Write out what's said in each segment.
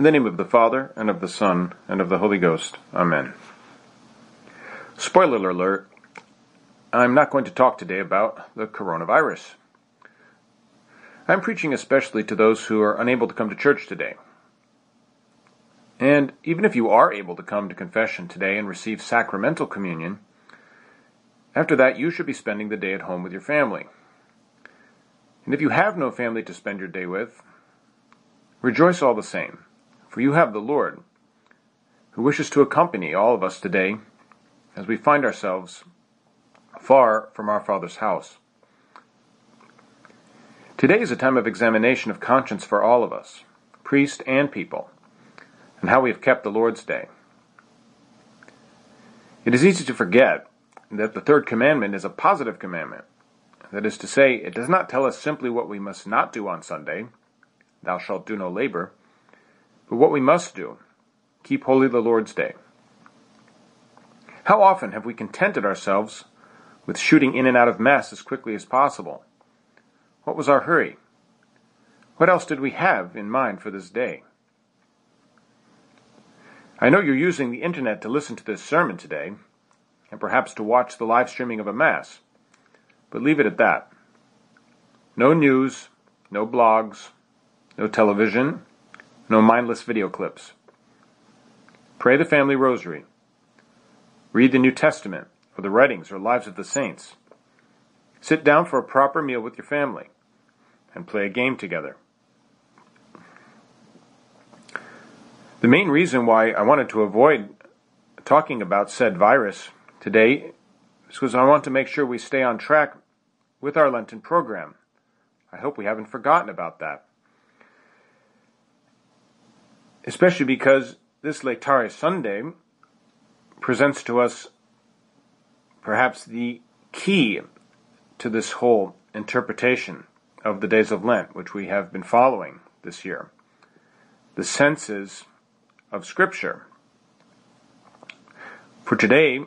In the name of the Father, and of the Son, and of the Holy Ghost. Amen. Spoiler alert I'm not going to talk today about the coronavirus. I'm preaching especially to those who are unable to come to church today. And even if you are able to come to confession today and receive sacramental communion, after that you should be spending the day at home with your family. And if you have no family to spend your day with, rejoice all the same for you have the Lord, who wishes to accompany all of us today as we find ourselves far from our Father's house. Today is a time of examination of conscience for all of us, priest and people, and how we have kept the Lord's Day. It is easy to forget that the third commandment is a positive commandment. That is to say, it does not tell us simply what we must not do on Sunday, thou shalt do no labor, but what we must do, keep holy the Lord's day. How often have we contented ourselves with shooting in and out of Mass as quickly as possible? What was our hurry? What else did we have in mind for this day? I know you're using the internet to listen to this sermon today, and perhaps to watch the live streaming of a Mass, but leave it at that. No news, no blogs, no television, no mindless video clips. Pray the family rosary. Read the New Testament or the writings or lives of the saints. Sit down for a proper meal with your family and play a game together. The main reason why I wanted to avoid talking about said virus today is because I want to make sure we stay on track with our Lenten program. I hope we haven't forgotten about that especially because this Laetare Sunday presents to us perhaps the key to this whole interpretation of the days of Lent, which we have been following this year. The senses of Scripture. For today,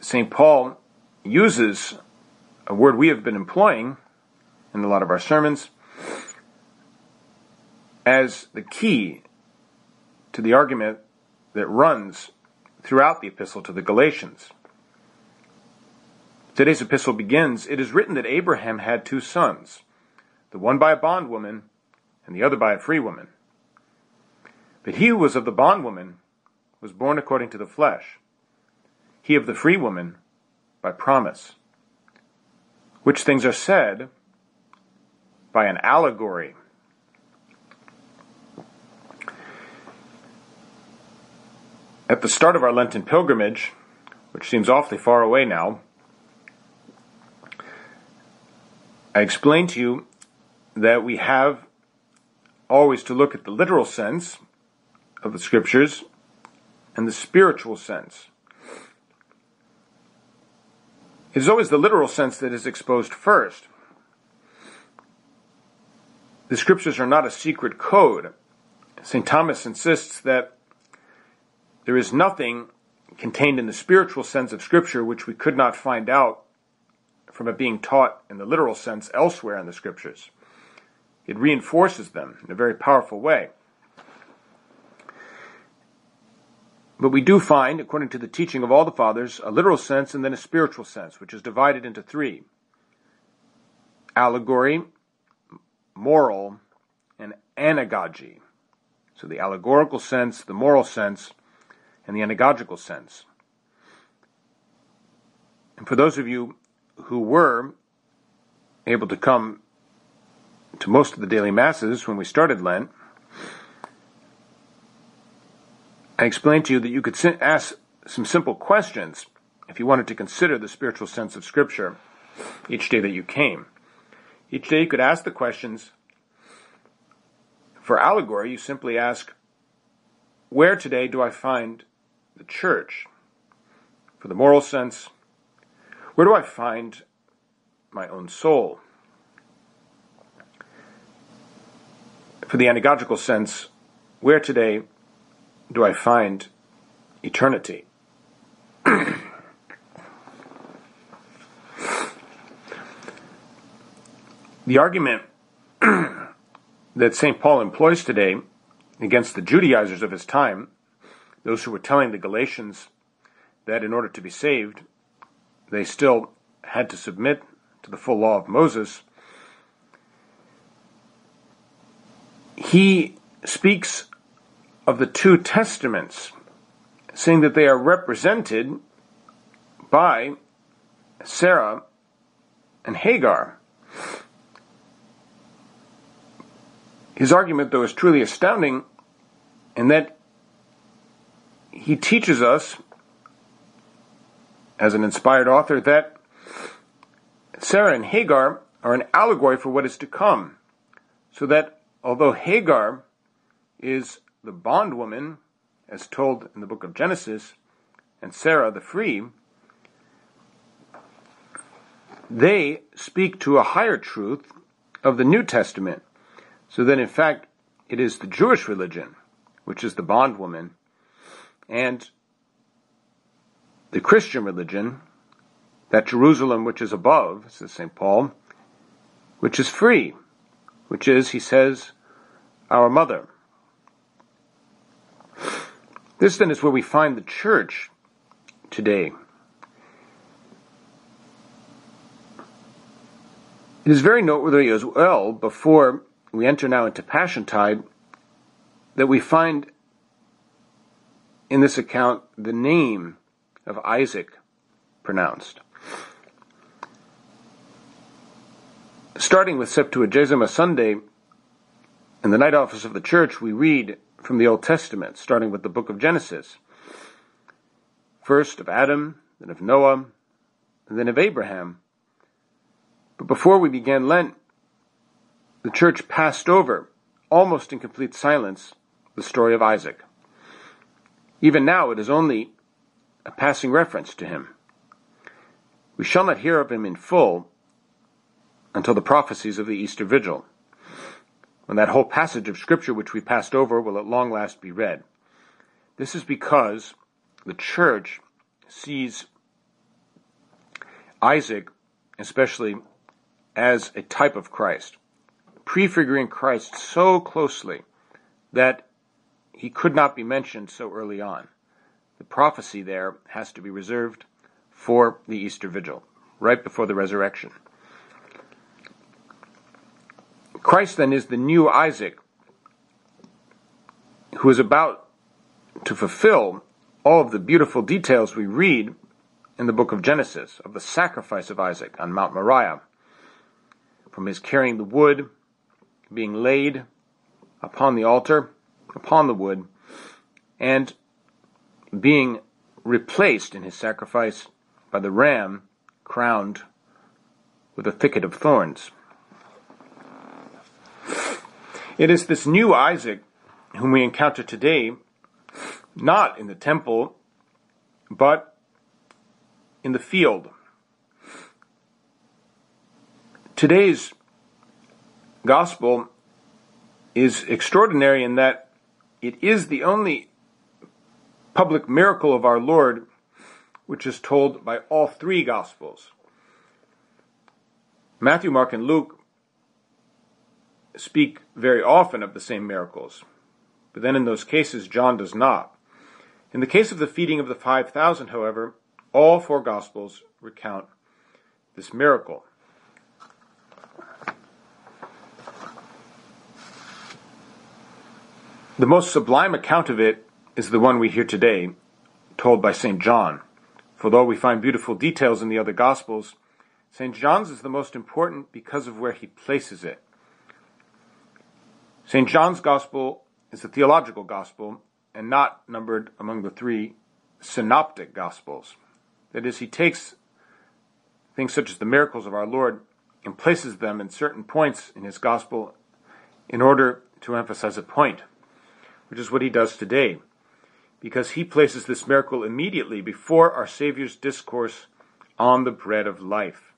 St. Paul uses a word we have been employing in a lot of our sermons as the key to the argument that runs throughout the epistle to the Galatians. Today's epistle begins It is written that Abraham had two sons, the one by a bondwoman and the other by a free woman. But he who was of the bondwoman was born according to the flesh, he of the free woman by promise. Which things are said by an allegory At the start of our Lenten pilgrimage, which seems awfully far away now, I explained to you that we have always to look at the literal sense of the scriptures and the spiritual sense. It is always the literal sense that is exposed first. The scriptures are not a secret code. St. Thomas insists that there is nothing contained in the spiritual sense of Scripture which we could not find out from it being taught in the literal sense elsewhere in the Scriptures. It reinforces them in a very powerful way. But we do find, according to the teaching of all the fathers, a literal sense and then a spiritual sense, which is divided into three allegory, moral, and anagogy. So the allegorical sense, the moral sense, in the anagogical sense. And for those of you who were able to come to most of the daily masses when we started Lent, I explained to you that you could ask some simple questions if you wanted to consider the spiritual sense of Scripture each day that you came. Each day you could ask the questions. For allegory, you simply ask, Where today do I find the church. For the moral sense, where do I find my own soul? For the anagogical sense, where today do I find eternity? the argument that St. Paul employs today against the Judaizers of his time, those who were telling the Galatians that in order to be saved, they still had to submit to the full law of Moses, he speaks of the two testaments, saying that they are represented by Sarah and Hagar. His argument, though, is truly astounding in that he teaches us, as an inspired author, that Sarah and Hagar are an allegory for what is to come. So that although Hagar is the bondwoman, as told in the book of Genesis, and Sarah the free, they speak to a higher truth of the New Testament, so that in fact it is the Jewish religion, which is the bondwoman, and the Christian religion, that Jerusalem which is above, says St. Paul, which is free, which is, he says, our mother. This then is where we find the church today. It is very noteworthy as well, before we enter now into Passion Passiontide, that we find in this account the name of Isaac pronounced. Starting with Septuagesima Sunday, in the night office of the church, we read from the Old Testament, starting with the book of Genesis. First of Adam, then of Noah, and then of Abraham, but before we began Lent, the church passed over, almost in complete silence, the story of Isaac. Even now, it is only a passing reference to him. We shall not hear of him in full until the prophecies of the Easter Vigil, when that whole passage of Scripture which we passed over will at long last be read. This is because the church sees Isaac, especially as a type of Christ, prefiguring Christ so closely that he could not be mentioned so early on. The prophecy there has to be reserved for the Easter Vigil, right before the resurrection. Christ then is the new Isaac who is about to fulfill all of the beautiful details we read in the book of Genesis of the sacrifice of Isaac on Mount Moriah from his carrying the wood, being laid upon the altar, upon the wood, and being replaced in his sacrifice by the ram crowned with a thicket of thorns. It is this new Isaac whom we encounter today, not in the temple, but in the field Today's gospel is extraordinary in that it is the only public miracle of our Lord which is told by all three gospels. Matthew, Mark, and Luke speak very often of the same miracles, but then in those cases, John does not. In the case of the feeding of the 5,000, however, all four gospels recount this miracle. The most sublime account of it is the one we hear today, told by St. John. For though we find beautiful details in the other Gospels, St. John's is the most important because of where he places it. St. John's Gospel is a theological Gospel and not numbered among the three synoptic Gospels. That is, he takes things such as the miracles of our Lord and places them in certain points in his Gospel in order to emphasize a point which is what he does today, because he places this miracle immediately before our Savior's discourse on the bread of life,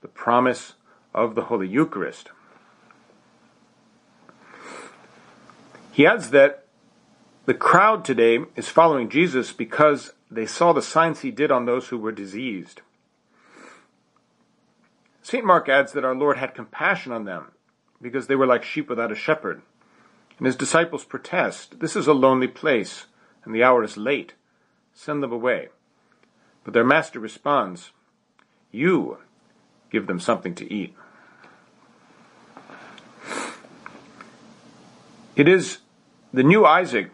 the promise of the Holy Eucharist. He adds that the crowd today is following Jesus because they saw the signs he did on those who were diseased. St. Mark adds that our Lord had compassion on them because they were like sheep without a shepherd And his disciples protest, This is a lonely place, and the hour is late. Send them away. But their master responds, You give them something to eat. It is the new Isaac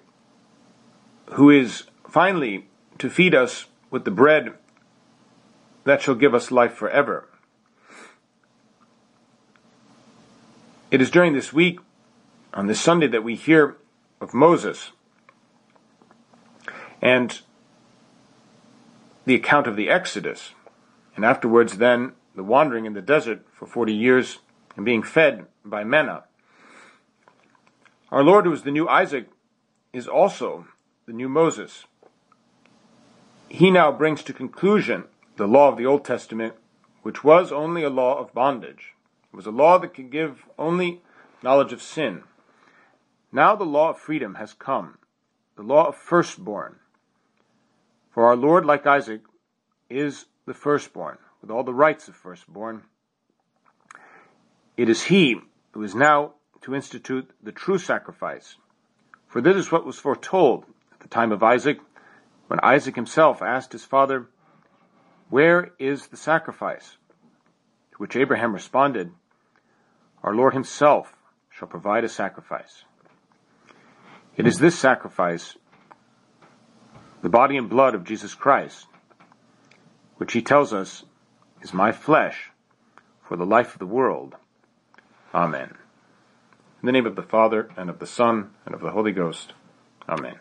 who is finally to feed us with the bread that shall give us life forever. It is during this week, on this Sunday, that we hear of Moses and the account of the Exodus, and afterwards, then, the wandering in the desert for 40 years and being fed by manna. Our Lord, who is the new Isaac, is also the new Moses. He now brings to conclusion the law of the Old Testament, which was only a law of bondage. It was a law that could give only knowledge of sin. Now the law of freedom has come, the law of firstborn. For our Lord, like Isaac, is the firstborn, with all the rights of firstborn. It is he who is now to institute the true sacrifice. For this is what was foretold at the time of Isaac, when Isaac himself asked his father, Where is the sacrifice? To which Abraham responded, Our Lord himself shall provide a sacrifice. It is this sacrifice, the body and blood of Jesus Christ, which he tells us is my flesh for the life of the world. Amen. In the name of the Father, and of the Son, and of the Holy Ghost. Amen.